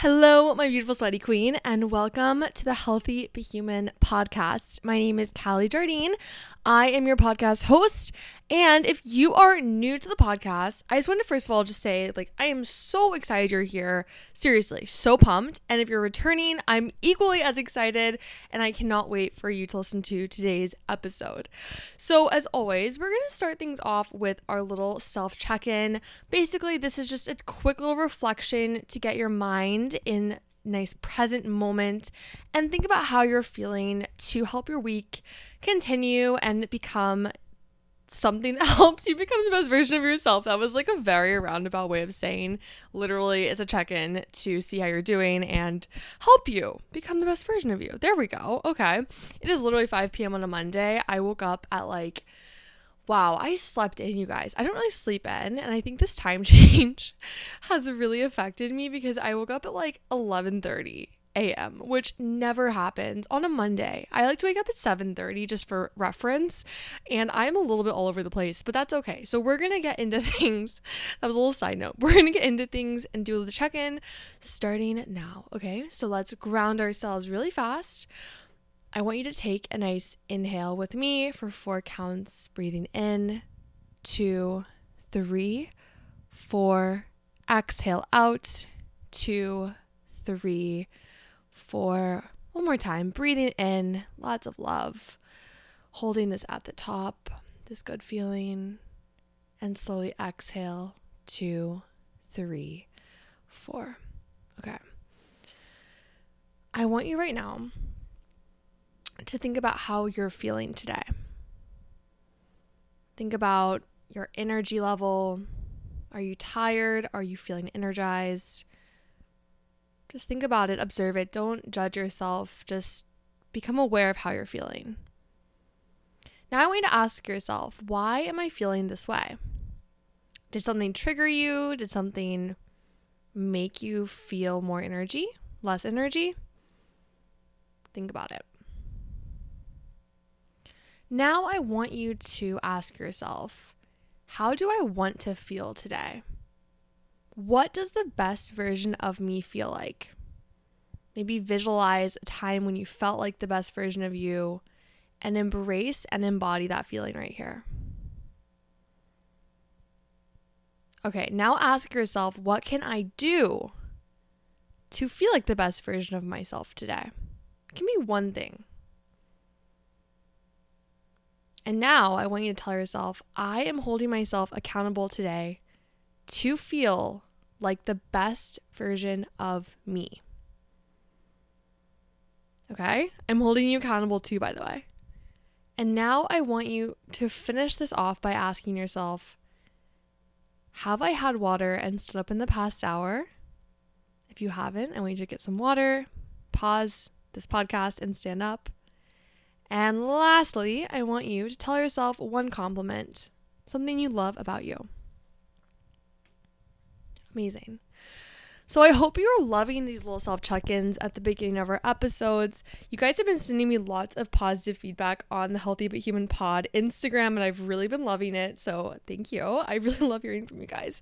Hello, my beautiful sweaty queen, and welcome to the Healthy But Human podcast. My name is Callie Jardine. I am your podcast host. And if you are new to the podcast, I just want to first of all just say, like, I am so excited you're here. Seriously, so pumped. And if you're returning, I'm equally as excited, and I cannot wait for you to listen to today's episode. So, as always, we're going to start things off with our little self check in. Basically, this is just a quick little reflection to get your mind in nice present moment and think about how you're feeling to help your week continue and become something that helps you become the best version of yourself. That was like a very roundabout way of saying literally it's a check in to see how you're doing and help you become the best version of you. There we go. Okay. It is literally 5 p.m. on a Monday. I woke up at like, wow, I slept in, you guys. I don't really sleep in. And I think this time change has really affected me because I woke up at like 1130 a.m., which never happens on a Monday. I like to wake up at 7:30 just for reference, and I'm a little bit all over the place, but that's okay. So we're going to get into things. That was a little side note. We're going to get into things and do the check-in starting now, okay? So let's ground ourselves really fast. I want you to take a nice inhale with me for 4 counts, breathing in, two, three, four. Exhale out, two, three for one more time, breathing in lots of love, holding this at the top, this good feeling, and slowly exhale two, three, four. Okay. I want you right now to think about how you're feeling today. Think about your energy level. Are you tired? Are you feeling energized? Just think about it, observe it. Don't judge yourself. Just become aware of how you're feeling. Now, I want you to ask yourself, why am I feeling this way? Did something trigger you? Did something make you feel more energy, less energy? Think about it. Now, I want you to ask yourself, how do I want to feel today? What does the best version of me feel like? Maybe visualize a time when you felt like the best version of you and embrace and embody that feeling right here. Okay, now ask yourself what can I do to feel like the best version of myself today? Give me one thing. And now I want you to tell yourself I am holding myself accountable today to feel like the best version of me. Okay? I'm holding you accountable too, by the way. And now I want you to finish this off by asking yourself Have I had water and stood up in the past hour? If you haven't, I want you to get some water, pause this podcast, and stand up. And lastly, I want you to tell yourself one compliment, something you love about you amazing. So I hope you're loving these little self check-ins at the beginning of our episodes. You guys have been sending me lots of positive feedback on the Healthy But Human Pod Instagram, and I've really been loving it. So thank you. I really love hearing from you guys.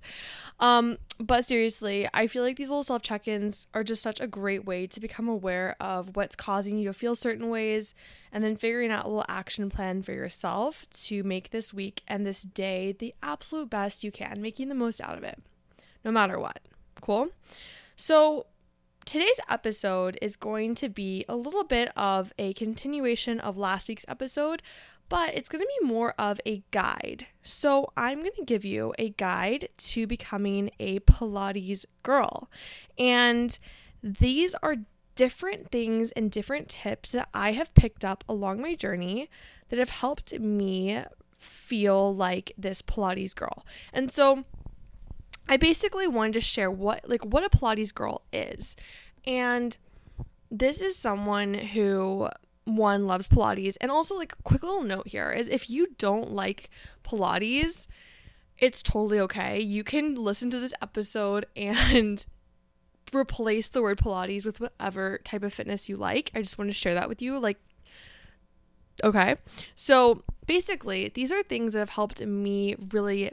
Um, but seriously, I feel like these little self check-ins are just such a great way to become aware of what's causing you to feel certain ways, and then figuring out a little action plan for yourself to make this week and this day the absolute best you can, making the most out of it no matter what. Cool? So, today's episode is going to be a little bit of a continuation of last week's episode, but it's going to be more of a guide. So, I'm going to give you a guide to becoming a Pilates girl. And these are different things and different tips that I have picked up along my journey that have helped me feel like this Pilates girl. And so, I basically wanted to share what like what a Pilates girl is. And this is someone who one loves Pilates and also like a quick little note here is if you don't like Pilates, it's totally okay. You can listen to this episode and replace the word Pilates with whatever type of fitness you like. I just want to share that with you. Like, okay. So basically, these are things that have helped me really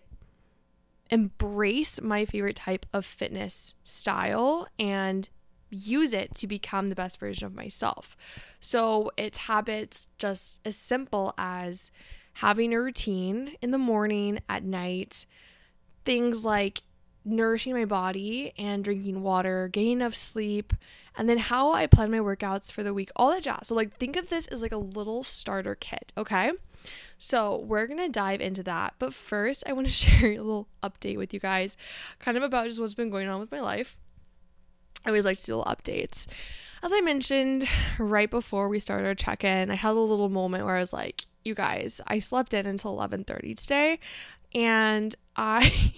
embrace my favorite type of fitness style and use it to become the best version of myself. So it's habits just as simple as having a routine in the morning, at night, things like nourishing my body and drinking water, getting enough sleep, and then how I plan my workouts for the week, all that jazz. So, like, think of this as like a little starter kit, okay? So, we're gonna dive into that. But first, I wanna share a little update with you guys, kind of about just what's been going on with my life. I always like to do little updates. As I mentioned right before we started our check-in, I had a little moment where I was like, "You guys, I slept in until 11:30 today, and I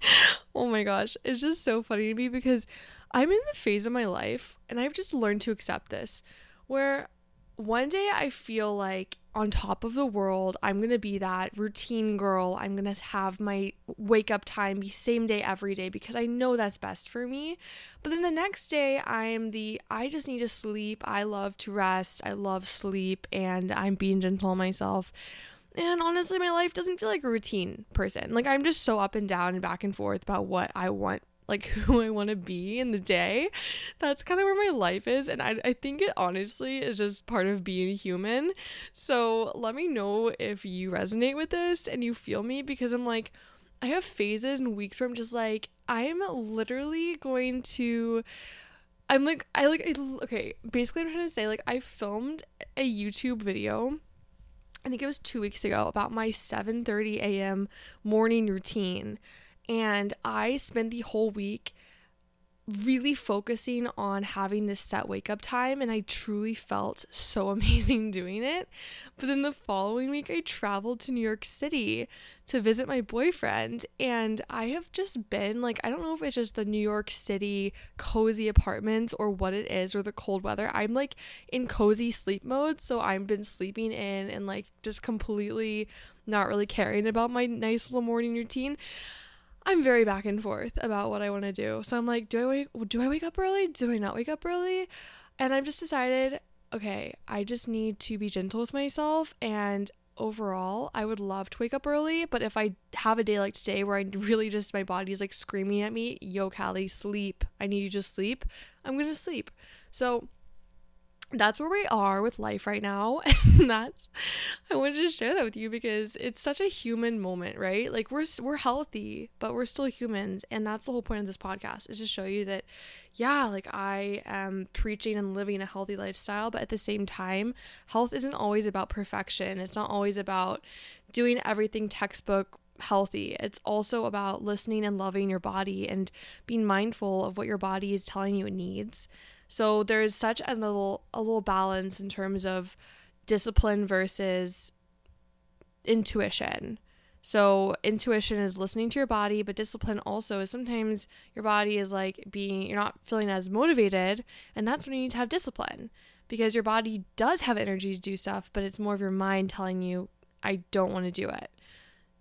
oh my gosh, it's just so funny to me because I'm in the phase of my life and I've just learned to accept this where one day I feel like on top of the world, I'm going to be that routine girl. I'm going to have my wake up time be same day every day because I know that's best for me. But then the next day, I'm the I just need to sleep. I love to rest. I love sleep and I'm being gentle on myself. And honestly, my life doesn't feel like a routine person. Like I'm just so up and down and back and forth about what I want like who I want to be in the day. That's kind of where my life is. And I, I think it honestly is just part of being human. So let me know if you resonate with this and you feel me because I'm like, I have phases and weeks where I'm just like, I'm literally going to. I'm like, I like, I, okay, basically, I'm trying to say, like, I filmed a YouTube video I think it was two weeks ago about my 7:30 a.m. morning routine, and I spent the whole week really focusing on having this set wake up time and I truly felt so amazing doing it. But then the following week I traveled to New York City to visit my boyfriend and I have just been like I don't know if it's just the New York City cozy apartments or what it is or the cold weather. I'm like in cozy sleep mode, so I've been sleeping in and like just completely not really caring about my nice little morning routine. I'm very back and forth about what I want to do. So I'm like, do I wake do I wake up early? Do I not wake up early? And I've just decided, okay, I just need to be gentle with myself and overall, I would love to wake up early, but if I have a day like today where I really just my body is like screaming at me, "Yo, Callie, sleep. I need you to sleep." I'm to sleep. So that's where we are with life right now and that's i wanted to share that with you because it's such a human moment right like we're we're healthy but we're still humans and that's the whole point of this podcast is to show you that yeah like i am preaching and living a healthy lifestyle but at the same time health isn't always about perfection it's not always about doing everything textbook healthy. It's also about listening and loving your body and being mindful of what your body is telling you it needs. So there's such a little a little balance in terms of discipline versus intuition. So intuition is listening to your body, but discipline also is sometimes your body is like being you're not feeling as motivated, and that's when you need to have discipline because your body does have energy to do stuff, but it's more of your mind telling you I don't want to do it.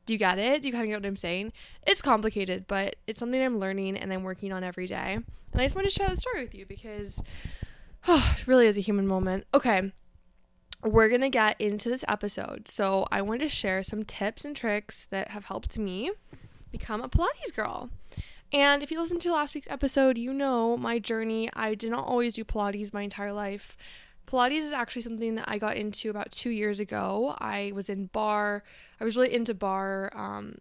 Do you get it? Do you kind of get what I'm saying? It's complicated, but it's something I'm learning and I'm working on every day. And I just want to share that story with you because oh, it really is a human moment. Okay, we're going to get into this episode. So I wanted to share some tips and tricks that have helped me become a Pilates girl. And if you listened to last week's episode, you know my journey. I did not always do Pilates my entire life. Pilates is actually something that I got into about two years ago. I was in barre, I was really into barre um,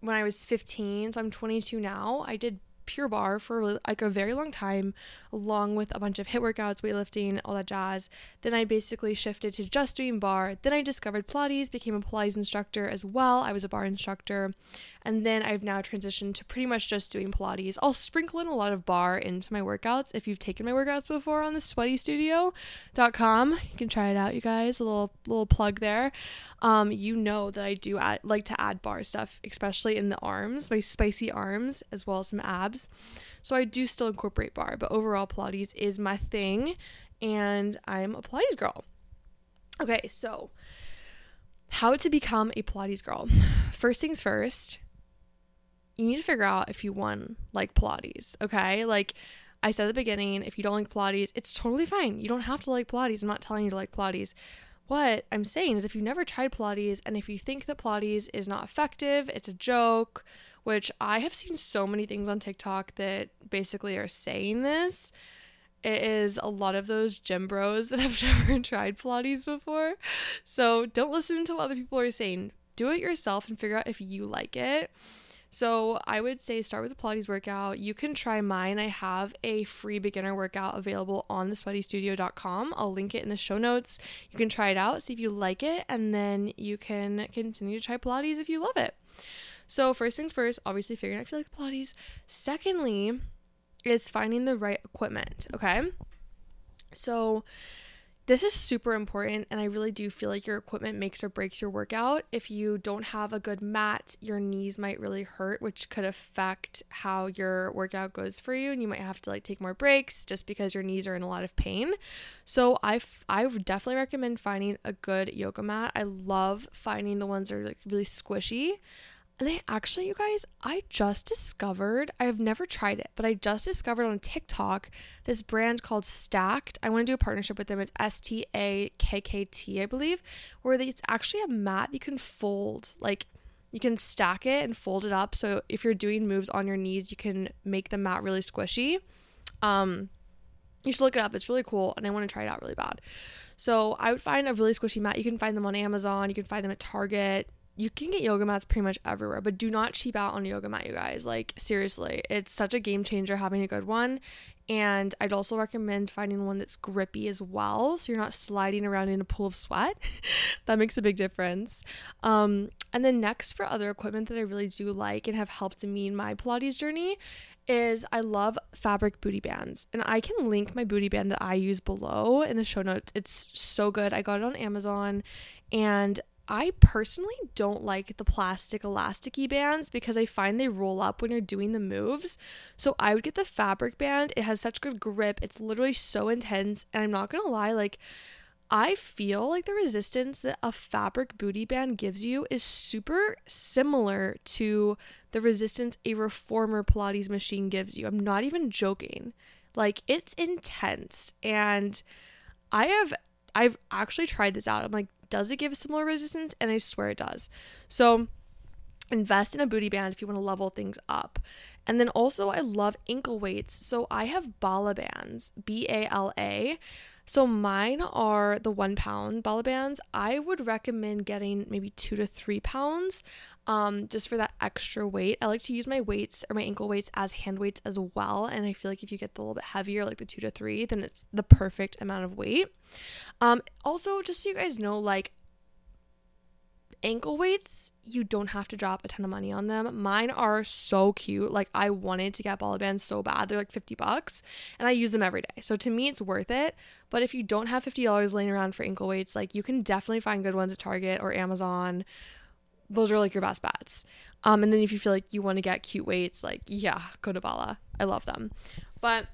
when I was 15, so I'm 22 now. I did Pure Barre for like a very long time, along with a bunch of HIIT workouts, weightlifting, all that jazz. Then I basically shifted to just doing barre. Then I discovered Pilates, became a Pilates instructor as well. I was a barre instructor. And then I've now transitioned to pretty much just doing Pilates. I'll sprinkle in a lot of barre into my workouts. If you've taken my workouts before on the sweatystudio.com, you can try it out, you guys. A little little plug there. Um, you know that I do add, like to add barre stuff, especially in the arms, my spicy arms, as well as some abs. So I do still incorporate barre, but overall Pilates is my thing, and I'm a Pilates girl. Okay, so how to become a Pilates girl. First things first, you need to figure out if you want like Pilates, okay? Like I said at the beginning, if you don't like Pilates, it's totally fine. You don't have to like Pilates. I'm not telling you to like Pilates. What I'm saying is if you've never tried Pilates and if you think that Pilates is not effective, it's a joke, which I have seen so many things on TikTok that basically are saying this it is a lot of those gym bros that have never tried Pilates before. So don't listen to what other people are saying. Do it yourself and figure out if you like it. So I would say start with the Pilates workout. You can try mine. I have a free beginner workout available on the sweatystudio.com. I'll link it in the show notes. You can try it out, see if you like it, and then you can continue to try Pilates if you love it. So first things first, obviously figuring out if you like Pilates. Secondly, is finding the right equipment, okay? So, this is super important, and I really do feel like your equipment makes or breaks your workout. If you don't have a good mat, your knees might really hurt, which could affect how your workout goes for you, and you might have to like take more breaks just because your knees are in a lot of pain. So I I would definitely recommend finding a good yoga mat. I love finding the ones that are like really squishy. And I actually, you guys, I just discovered, I've never tried it, but I just discovered on TikTok this brand called Stakt. I want to do a partnership with them. It's S T A K K T, I believe, where it's actually a mat you can fold. Like, you can stack it and fold it up. So if you're doing moves on your knees, you can make the mat really squishy. Um, you should look it up. It's really cool, and I want to try it out really bad. So I would find a really squishy mat. You can find them on Amazon. You can find them at Target you can get yoga mats pretty much everywhere, but do not cheap out on a yoga mat, you guys. Like, seriously, it's such a game changer having a good one. And I'd also recommend finding one that's grippy as well, so you're not sliding around in a pool of sweat. that makes a big difference. Um, and then, next, for other equipment that I really do like and have helped me in my Pilates journey, is I love fabric booty bands. And I can link my booty band that I use below in the show notes. It's so good. I got it on Amazon and I personally don't like the plastic elasticy bands because I find they roll up when you're doing the moves. So I would get the fabric band. It has such good grip. It's literally so intense. And I'm not going to lie, like, I feel like the resistance that a fabric booty band gives you is super similar to the resistance a reformer Pilates machine gives you. I'm not even joking. Like, it's intense. And I have, I've actually tried this out. I'm like, does it give similar resistance? And I swear it does. So invest in a booty band if you want to level things up. And then also, I love ankle weights. So I have Bala bands, B A L A. So mine are the one pound Bala bands. I would recommend getting maybe two to three pounds um, just for that extra weight. I like to use my weights or my ankle weights as hand weights as well. And I feel like if you get the little bit heavier, like the two to three, then it's the perfect amount of weight. Um, also, just so you guys know, like ankle weights, you don't have to drop a ton of money on them. Mine are so cute. Like I wanted to get Bala bands so bad. They're like 50 bucks and I use them every day. So to me it's worth it. But if you don't have $50 laying around for ankle weights, like you can definitely find good ones at Target or Amazon. Those are like your best bets. Um and then if you feel like you want to get cute weights, like yeah, go to Bala. I love them. But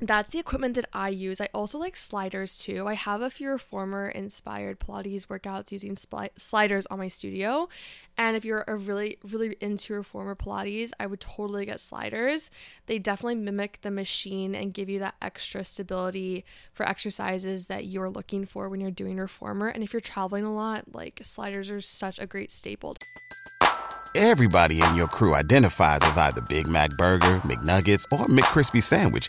that's the equipment that I use. I also like sliders too. I have a few reformer inspired Pilates workouts using spli- sliders on my studio. And if you're a really, really into reformer Pilates, I would totally get sliders. They definitely mimic the machine and give you that extra stability for exercises that you're looking for when you're doing reformer. And if you're traveling a lot, like sliders are such a great staple. Everybody in your crew identifies as either Big Mac Burger, McNuggets, or McCrispy Sandwich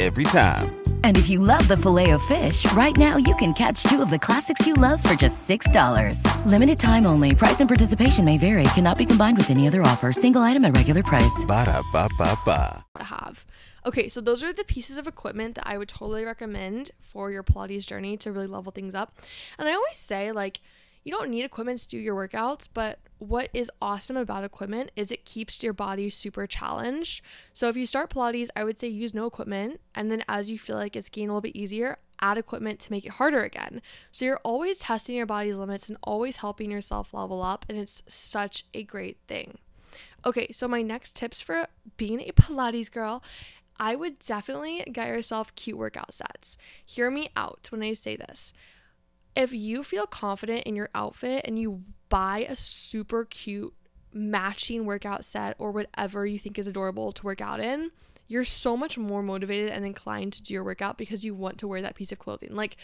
every time. And if you love the Filet-O-Fish, right now you can catch two of the classics you love for just $6. Limited time only. Price and participation may vary. Cannot be combined with any other offer. Single item at regular price. Ba da ba ba ba. Have Okay, so those are the pieces of equipment that I would totally recommend for your Pilates journey to really level things up. And I always say, like, you don't need equipment to do your workouts, but what is awesome about equipment is it keeps your body super challenged. So if you start Pilates, I would say use no equipment. And then as you feel like it's getting a little bit easier, add equipment to make it harder again. So you're always testing your body's limits and always helping yourself level up. And it's such a great thing. Okay, so my next tips for being a Pilates girl I would definitely get yourself cute workout sets. Hear me out when I say this if you feel confident in your outfit and you buy a super cute matching workout set or whatever you think is adorable to work out in, you're so much more motivated and inclined to do your workout because you want to wear that piece of clothing. Like,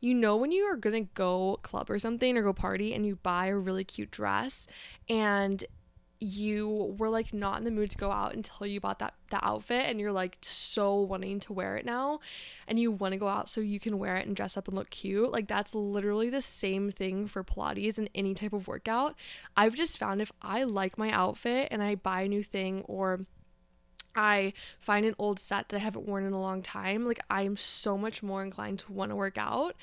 you know, when you are gonna go club or something or go party and you buy a really cute dress and you were like not in the mood to go out until you bought that that outfit and you're like so wanting to wear it now and you want to go out so you can wear it and dress up and look cute like that's literally the same thing for pilates and any type of workout i've just found if i like my outfit and i buy a new thing or I find an old set that I haven't worn in a long time, like I'm so much more inclined to want to work out.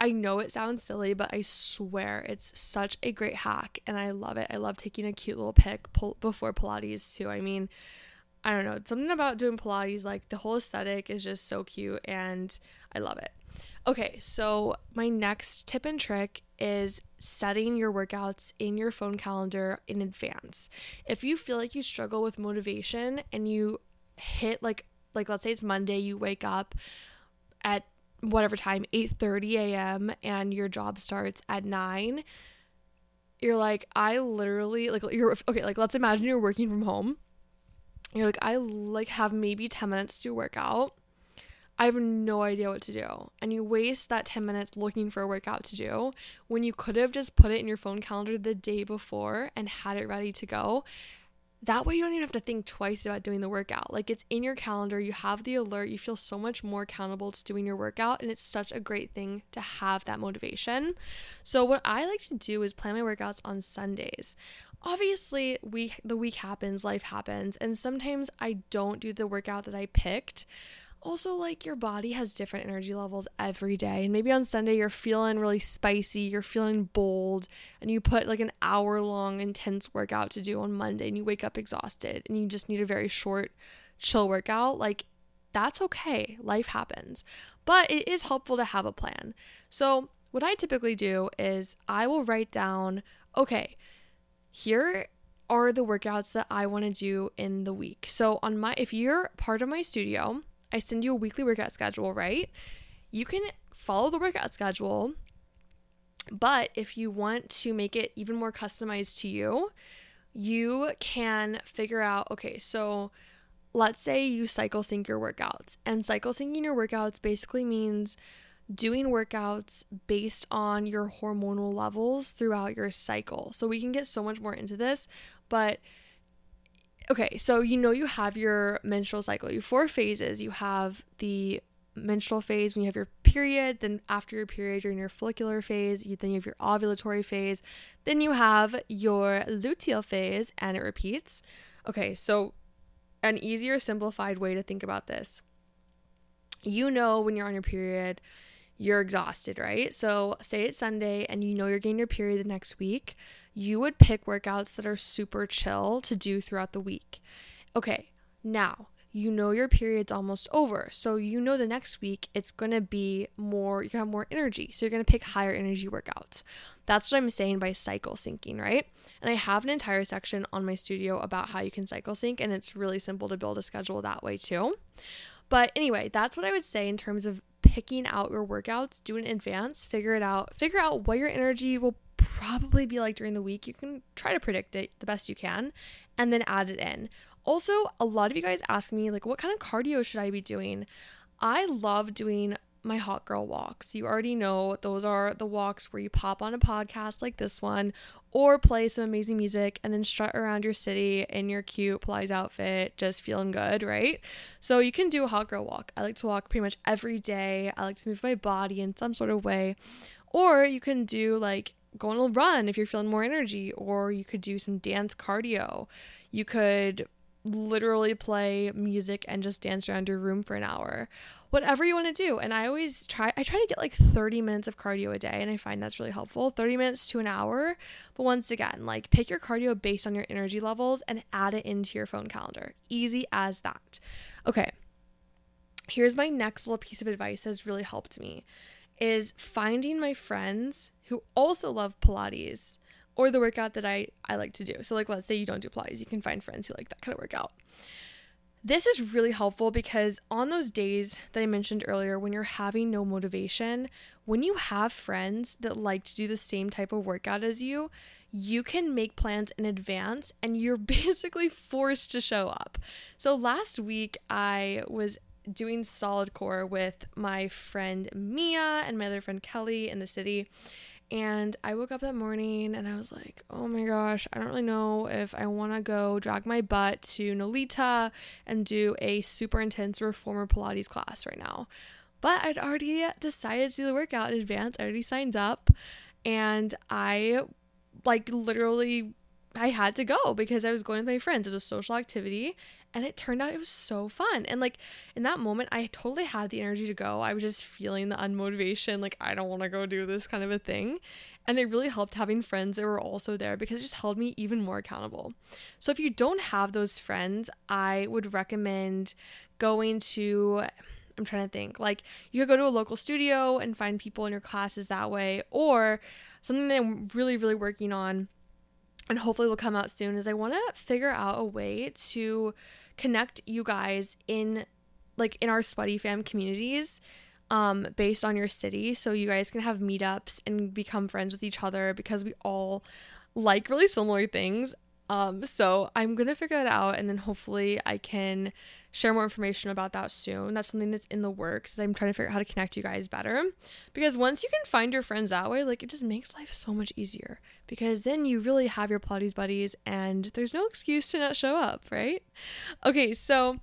I know it sounds silly, but I swear it's such a great hack and I love it. I love taking a cute little pic before Pilates too. I mean, I don't know, something about doing Pilates, like the whole aesthetic is just so cute and I love it. Okay, so my next tip and trick is setting your workouts in your phone calendar in advance. If you feel like you struggle with motivation and you hit like like let's say it's Monday, you wake up at whatever time 8:30 a.m. and your job starts at 9 you're like I literally like you're okay like let's imagine you're working from home you're like I like have maybe 10 minutes to work out I have no idea what to do. And you waste that 10 minutes looking for a workout to do when you could have just put it in your phone calendar the day before and had it ready to go. That way, you don't even have to think twice about doing the workout. Like it's in your calendar, you have the alert, you feel so much more accountable to doing your workout, and it's such a great thing to have that motivation. So, what I like to do is plan my workouts on Sundays. Obviously, we the week happens, life happens, and sometimes I don't do the workout that I picked also like your body has different energy levels every day and maybe on sunday you're feeling really spicy you're feeling bold and you put like an hour long intense workout to do on monday and you wake up exhausted and you just need a very short chill workout like that's okay. Life happens. But it is helpful to have a plan. So what i typically do is i will write down okay here are the workouts that I want to do in the week. So on my if you're part of my studio, I send you a weekly workout schedule, right? You can follow the workout schedule, but if you want to make it even more customized to you, you can figure out okay, so let's say you cycle sync your workouts, and cycle syncing your workouts basically means doing workouts based on your hormonal levels throughout your cycle. So we can get so much more into this, but okay, so you know you have your menstrual cycle. You four phases. You have the menstrual phase when you have your period, then after your period you're in your follicular phase, you then you have your ovulatory phase, then you have your luteal phase and it repeats. Okay, so an easier simplified way to think about this. You know when you're on your period, you're exhausted, right? So say it's Sunday and you know you're getting your period the next week you would pick workouts that are super chill to do throughout the week. Okay, now you know your period's almost over. So you know the next week it's going to be more, you're going to have more energy. So you're going to pick higher energy workouts. That's what I'm saying by cycle syncing, right? And I have an entire section on my studio about how you can cycle sync, and it's really simple to build a schedule that way too. But anyway, that's what I would say in terms of picking out your workouts, do it in advance, figure it out, figure out what your energy will probably be like during the week. You can try to predict it the best you can and then add it in. Also, a lot of you guys ask me, like, what kind of cardio should I be doing? I love doing my hot girl walks. You already know those are the walks where you pop on a podcast like this one or play some amazing music and then strut around your city in your cute Pilates outfit, just feeling good, right? So you can do a hot girl walk. I like to walk pretty much every day. I like to move my body in some sort of way. Or you can do like go on a run if you're feeling more energy, or you could do some dance cardio. You could literally play music and just dance around your room for an hour. Whatever you want to do. And I always try I try to get like 30 minutes of cardio a day and I find that's really helpful. 30 minutes to an hour. But once again, like pick your cardio based on your energy levels and add it into your phone calendar. Easy as that. Okay. Here's my next little piece of advice that has really helped me is finding my friends who also love Pilates or the workout that I, I like to do. So, like, let's say you don't do Pilates, you can find friends who like that kind of workout. This is really helpful because on those days that I mentioned earlier, when you're having no motivation, when you have friends that like to do the same type of workout as you, you can make plans in advance and you're basically forced to show up. So last week, I was doing Solidcore with my friend Mia and my other friend Kelly in the city. And I woke up that morning and I was like, oh my gosh, I don't really know if I want to go drag my butt to Nolita and do a super intense reformer Pilates class right now. But I'd already decided to do the workout in advance. I already signed up and I like literally I had to go because I was going with my friends. It was a social activity and it turned out it was so fun. And like in that moment, I totally had the energy to go. I was just feeling the unmotivation, like I don't want to go do this kind of a thing. And it really helped having friends that were also there because it just held me even more accountable. So if you don't have those friends, I would recommend going to I'm trying to think. Like you could go to a local studio and find people in your classes that way or something that I'm really really working on and hopefully will come out soon is I want to figure out a way to connect you guys in like in our sweaty fam communities um based on your city so you guys can have meetups and become friends with each other because we all like really similar things. Um so i'm gonna figure that out and then hopefully i can share more information about that soon. That's something that's in the works. I'm trying to figure out how to connect you guys better. Because once you can find your friends that way, like it just makes life so much easier. Because then you really have your Pilates buddies and there's no excuse to not show up, right? Okay, so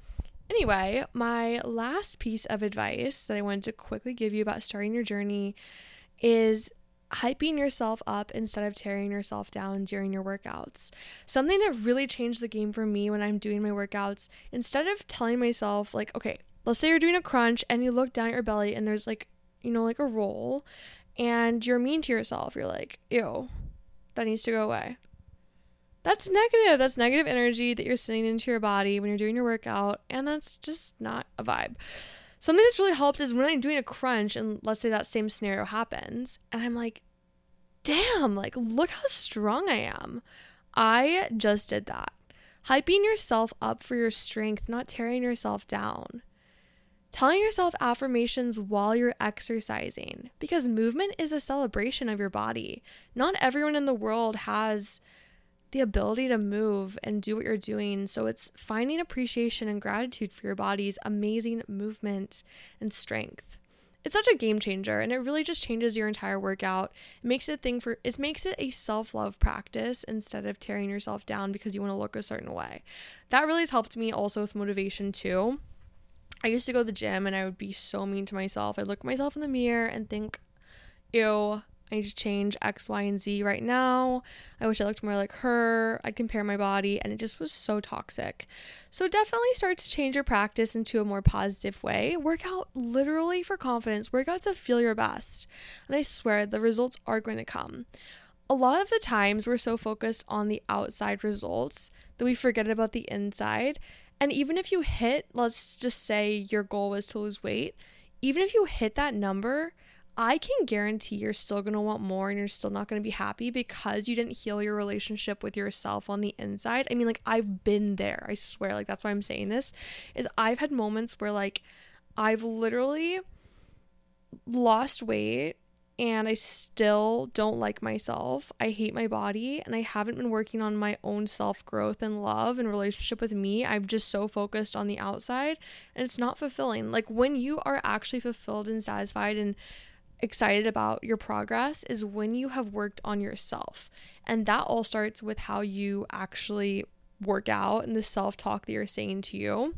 anyway, my last piece of advice that I wanted to quickly give you about starting your journey is hyping yourself up instead of tearing yourself down during your workouts. Something that really changed the game for me when I'm doing my workouts, instead of telling myself, like, okay, let's say you're doing a crunch and you look down at your belly and there's like, you know, like a roll, and you're mean to yourself. You're like, ew, that needs to go away. That's negative. That's negative energy that you're sending into your body when you're doing your workout, and that's just not a vibe. Something that's really helped is when I'm doing a crunch and let's say that same scenario happens and I'm like, damn, like look how strong I am. I just did that. Hyping yourself up for your strength, not tearing yourself down. Telling yourself affirmations while you're exercising because movement is a celebration of your body. Not everyone in the world has the ability to move and do what you're doing. So it's finding appreciation and gratitude for your body's amazing movement and strength. It's such a game changer and it really just changes your entire workout. It makes it a thing for it makes it a self-love practice instead of tearing yourself down because you want to look a certain way. That really has helped me also with motivation too. I used to go to the gym and I would be so mean to myself. I'd look myself in the mirror and think, ew, I need to change X, Y, and Z right now. I wish I looked more like her. I'd compare my body, and it just was so toxic. So, definitely start to change your practice into a more positive way. Work out literally for confidence, work out to feel your best. And I swear the results are going to come. A lot of the times, we're so focused on the outside results that we forget about the inside. And even if you hit, let's just say your goal was to lose weight, even if you hit that number, I can guarantee you're still going to want more and you're still not going to be happy because you didn't heal your relationship with yourself on the inside. I mean, like, I've been there. I swear. Like, that's why I'm saying this is I've had moments where, like, I've literally lost weight and I still don't like myself. I hate my body and I haven't been working on my own self growth and love and relationship with me. I'm just so focused on the outside and it's not fulfilling. Like when you are actually fulfilled and satisfied and excited about your progress is when you have worked on yourself. And that all starts with how you actually work out and the self talk that you're saying to you.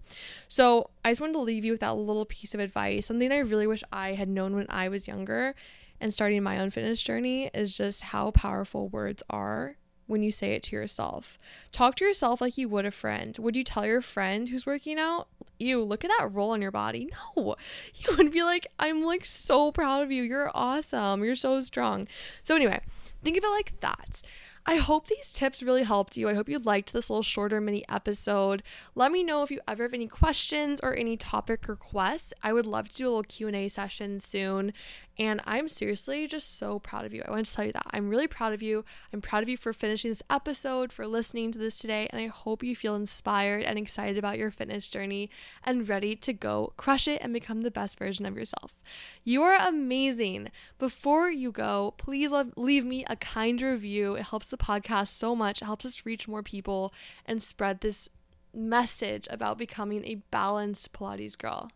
So, I just wanted to leave you with that little piece of advice. Something I really wish I had known when I was younger and starting my own fitness journey is just how powerful words are when you say it to yourself. Talk to yourself like you would a friend. Would you tell your friend who's working out, you look at that roll on your body? No. You would be like, I'm like so proud of you. You're awesome. You're so strong. So, anyway, think of it like that. I hope these tips really helped you. I hope you liked this little shorter mini episode. Let me know if you ever have any questions or any topic requests. I would love to do a little Q&A session soon. And I'm seriously just so proud of you. I want to tell you that. I'm really proud of you. I'm proud of you for finishing this episode, for listening to this today, and I hope you feel inspired and excited about your fitness journey and ready to go crush it and become the best version of yourself. You are amazing. Before you go, please leave me a kind review. It helps the podcast so much. It helps us reach more people and spread this message about becoming a balanced Pilates girl.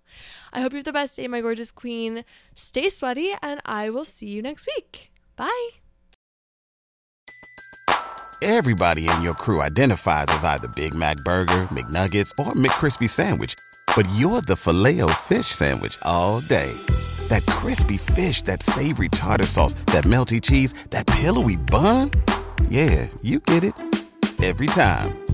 I hope you have the best day, my gorgeous queen. Stay sweaty, and I will see you next week. Bye. Everybody in your crew identifies as either Big Mac Burger, McNuggets, or McCrispy Sandwich, but you're the filet fish Sandwich all day. That crispy fish, that savory tartar sauce, that melty cheese, that pillowy bun. Yeah, you get it every time.